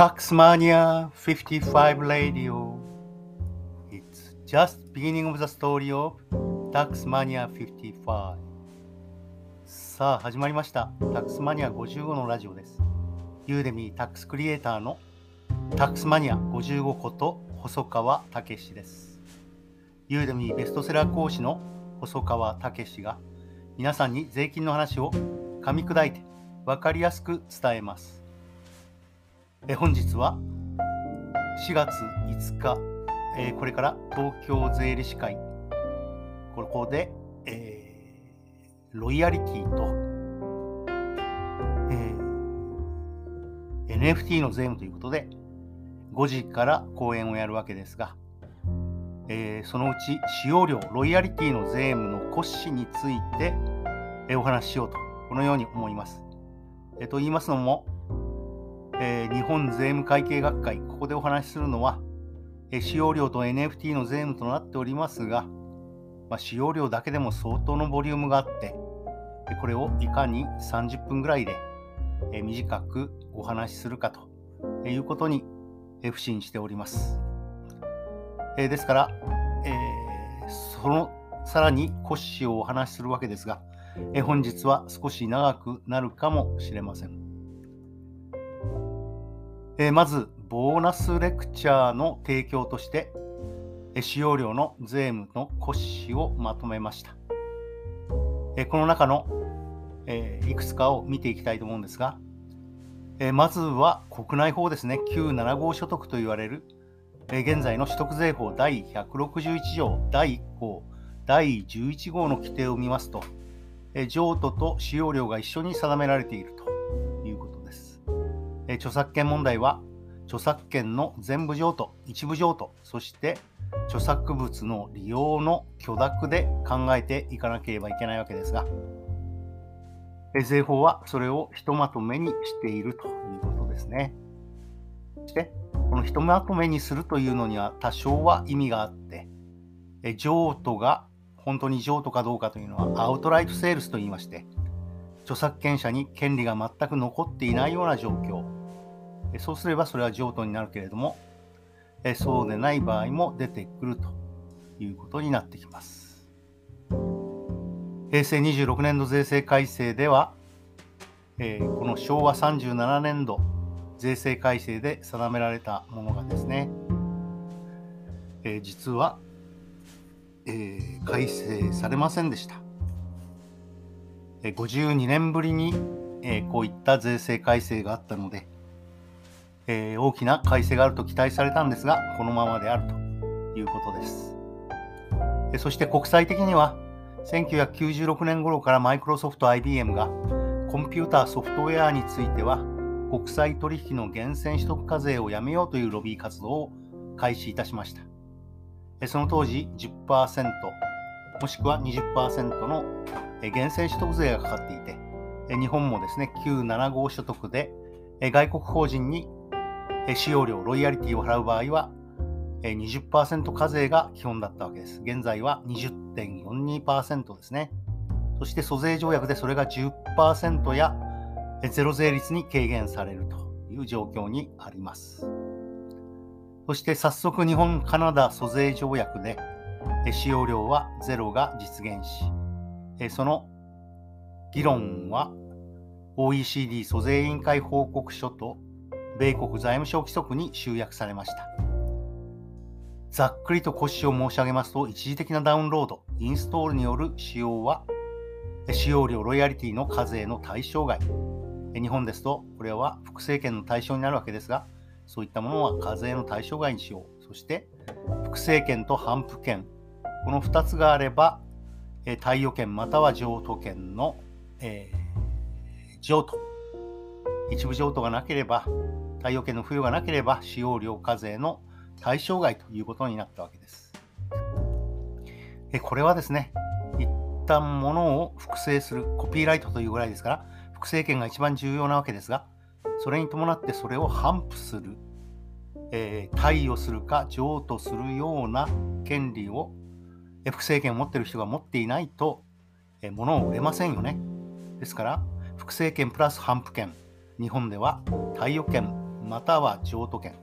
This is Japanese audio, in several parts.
Taxmania 55 Radio. It's just beginning of the story of Taxmania 55. さあ、始まりました。Taxmania 55のラジオです。ユーデミータックスクリエイターの Taxmania 55こと細川武史です。ユーデミーベストセラー講師の細川武史が皆さんに税金の話を噛み砕いて分かりやすく伝えます。え本日は4月5日、えーこれから東京税理士会ここで、えーロイヤリティと、えー NFT の税務ということで5時から講演をやるわけですが、えーそのうち使用料ロイヤリティの税務の骨子について、えお話ししようとこのように思います。えーと言いますのも、えー日本税務会計学会、ここでお話しするのは、えー使用料と NFT の税務となっておりますが、まあ、使用料だけでも相当のボリュームがあって、でこれをいかに30分ぐらいで、えー短くお話しするかということに、えー不信しております。えーですから、えーそのさらに骨子をお話しするわけですが、えー本日は少し長くなるかもしれません。えーまず、ボーナスレクチャーの提供として、え使用料の税務の骨子をまとめました。えーこの中の、えいくつかを見ていきたいと思うんですが、えまずは国内法ですね、旧7号所得と言われる、え現在の取得税法第161条第1項第11号の規定を見ますと、え譲渡と使用料が一緒に定められていると。え著作権問題は著作権の全部譲渡、一部譲渡、そして著作物の利用の許諾で考えていかなければいけないわけですが、えー税法はそれをひとまとめにしているということですね。そして、このひとまとめにするというのには多少は意味があって、え譲渡が本当に譲渡かどうかというのはアウトライトセールスと言いまして、著作権者に権利が全く残っていないような状況。そうすればそれは譲渡になるけれども、そうでない場合も出てくるということになってきます。平成26年度税制改正では、この昭和37年度税制改正で定められたものがですね、実は、改正されませんでした。52年ぶりに、こういった税制改正があったので、えー大きな改正があると期待されたんですが、このままであるということです。えそして国際的には、1996年頃からマイクロソフト IBM がコンピューターソフトウェアについては国際取引の源泉取得課税をやめようというロビー活動を開始いたしました。その当時10%もしくは20%の源泉取得税がかかっていて、日本もですね、旧7号所得で外国法人に使用料、ロイヤリティを払う場合は、20%課税が基本だったわけです。現在は20.42%ですね。そして租税条約でそれが10%やゼロ税率に軽減されるという状況にあります。そして早速日本カナダ租税条約で使用料はゼロが実現し、その議論は OECD 租税委員会報告書と米国財務省規則に集約されました。ざっくりと骨子を申し上げますと、一時的なダウンロード、インストールによる使用は、使用料ロイヤリティの課税の対象外。日本ですと、これは複製権の対象になるわけですが、そういったものは課税の対象外にしよう。そして、複製権と反復権、この2つがあれば、貸与権または譲渡権の、えー譲渡、一部譲渡がなければ、貸与権の付与がなければ、使用料課税の対象外ということになったわけです。えこれはですね、一旦ものを複製する、コピーライトというぐらいですから、複製権が一番重要なわけですが、それに伴ってそれを反布する、えー貸与するか譲渡するような権利を、複製権を持っている人が持っていないと、え物を売れませんよね。ですから、複製権プラス反布権、日本では貸与権または譲渡権。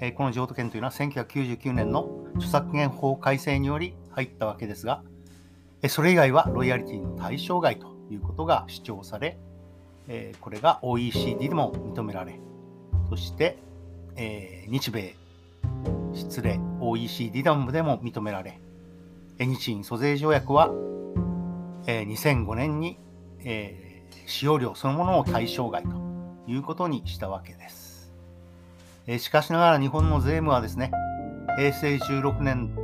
えこの譲渡権というのは1999年の著作権法改正により入ったわけですが、えそれ以外はロイヤリティの対象外ということが主張され、えこれが OECD でも認められ、そして、え日米、失礼、OECD でも認められ、日印租税条約は、え2005年に、え使用料そのものを対象外ということにしたわけです。えしかしながら日本の税務はですね、平成16年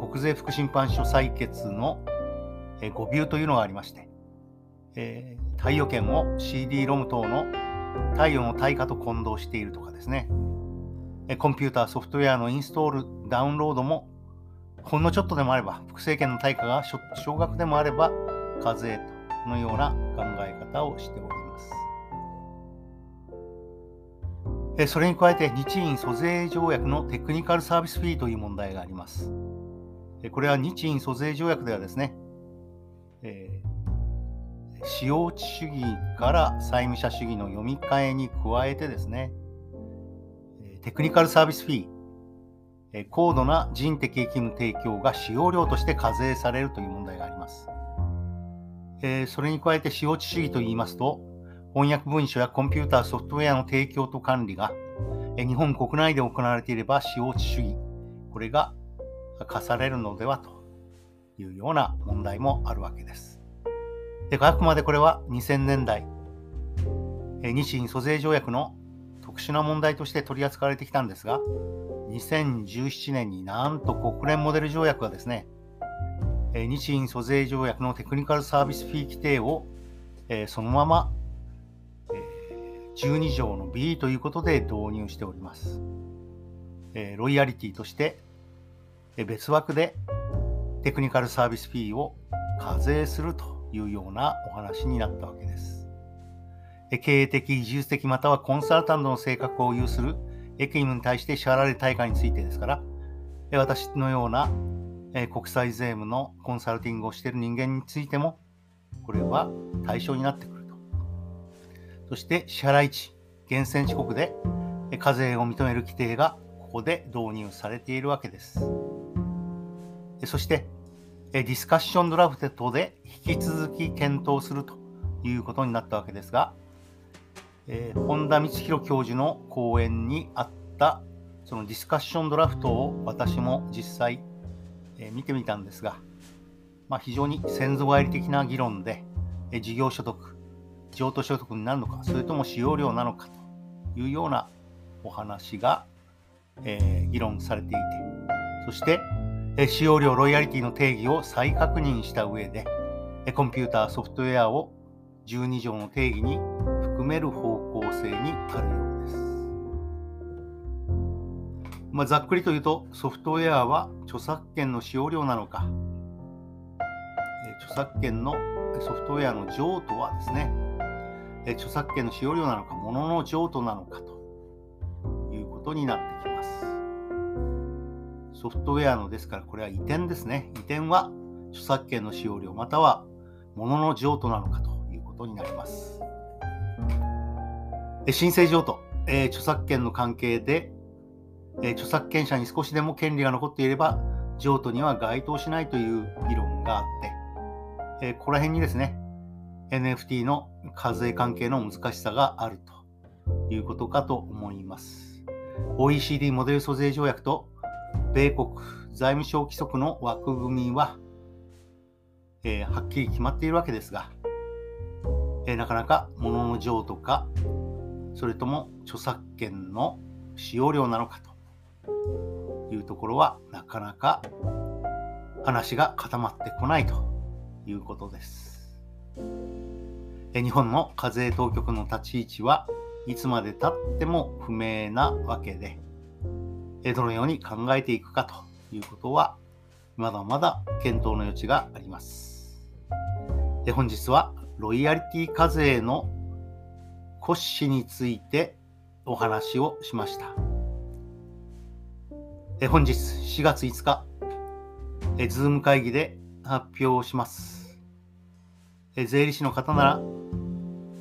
国税副審判所採決の誤ビューというのがありまして、えー、貸与権を CD ロム等の貸与の対価と混同しているとかですね、コンピューター、ソフトウェアのインストール、ダウンロードもほんのちょっとでもあれば、複製権の対価が少額でもあれば課税とのような考え方をしております。それに加えて、日印租税条約のテクニカルサービスフィーという問題があります。これは日印租税条約ではですね、えー、使用地主義から債務者主義の読み替えに加えてですね、テクニカルサービスフィー、高度な人的役務提供が使用料として課税されるという問題があります。え、それに加えて使用地主義といいますと、翻訳文書やコンピューターソフトウェアの提供と管理が、日本国内で行われていれば使用地主義、これが課されるのではというような問題もあるわけです。であくまでこれは2000年代、日印租税条約の特殊な問題として取り扱われてきたんですが、2017年になんと国連モデル条約がですね、日印租税条約のテクニカルサービスフィー規定をそのまま12条の B ということで導入しております。えロイヤリティとしてえ別枠でテクニカルサービスフィーを課税するというようなお話になったわけです。え経営的、技術的またはコンサルタントの性格を有するエキムに対して支払われる対価についてですから、え私のようなえ国際税務のコンサルティングをしている人間についても、これは対象になってくる。そして支払い地、源泉地国で課税を認める規定がここで導入されているわけです。そして、ディスカッションドラフトで引き続き検討するということになったわけですが、えー、本田光弘教授の講演にあったそのディスカッションドラフトを私も実際、えー、見てみたんですが、まあ、非常に先祖返り的な議論で、えー、事業所得、譲渡所得になるのか、それとも使用料なのかというようなお話が、えー、議論されていて、そして、え使用料ロイヤリティの定義を再確認した上で、えコンピューターソフトウェアを12条の定義に含める方向性にあるようです。まあ、ざっくりと言うと、ソフトウェアは著作権の使用料なのか、著作権のソフトウェアの譲渡はですね、え著作権の使用料なのか、ものの譲渡なのかということになってきます。ソフトウェアのですから、これは移転ですね。移転は著作権の使用料、またはものの譲渡なのかということになります。申請譲渡、え、著作権の関係で、え、著作権者に少しでも権利が残っていれば、譲渡には該当しないという議論があって、え、ここら辺にですね、NFT の課税関係の難しさがあるということかと思います。OECD モデル租税条約と米国財務省規則の枠組みは、えー、はっきり決まっているわけですが、えー、なかなか物の譲渡かそれとも著作権の使用料なのかというところはなかなか話が固まってこないということです。日本の課税当局の立ち位置はいつまでたっても不明なわけで、どのように考えていくかということはまだまだ検討の余地があります。本日はロイヤリティ課税の骨子についてお話をしました。え本日4月5日、えズーム会議で発表します。え税理士の方なら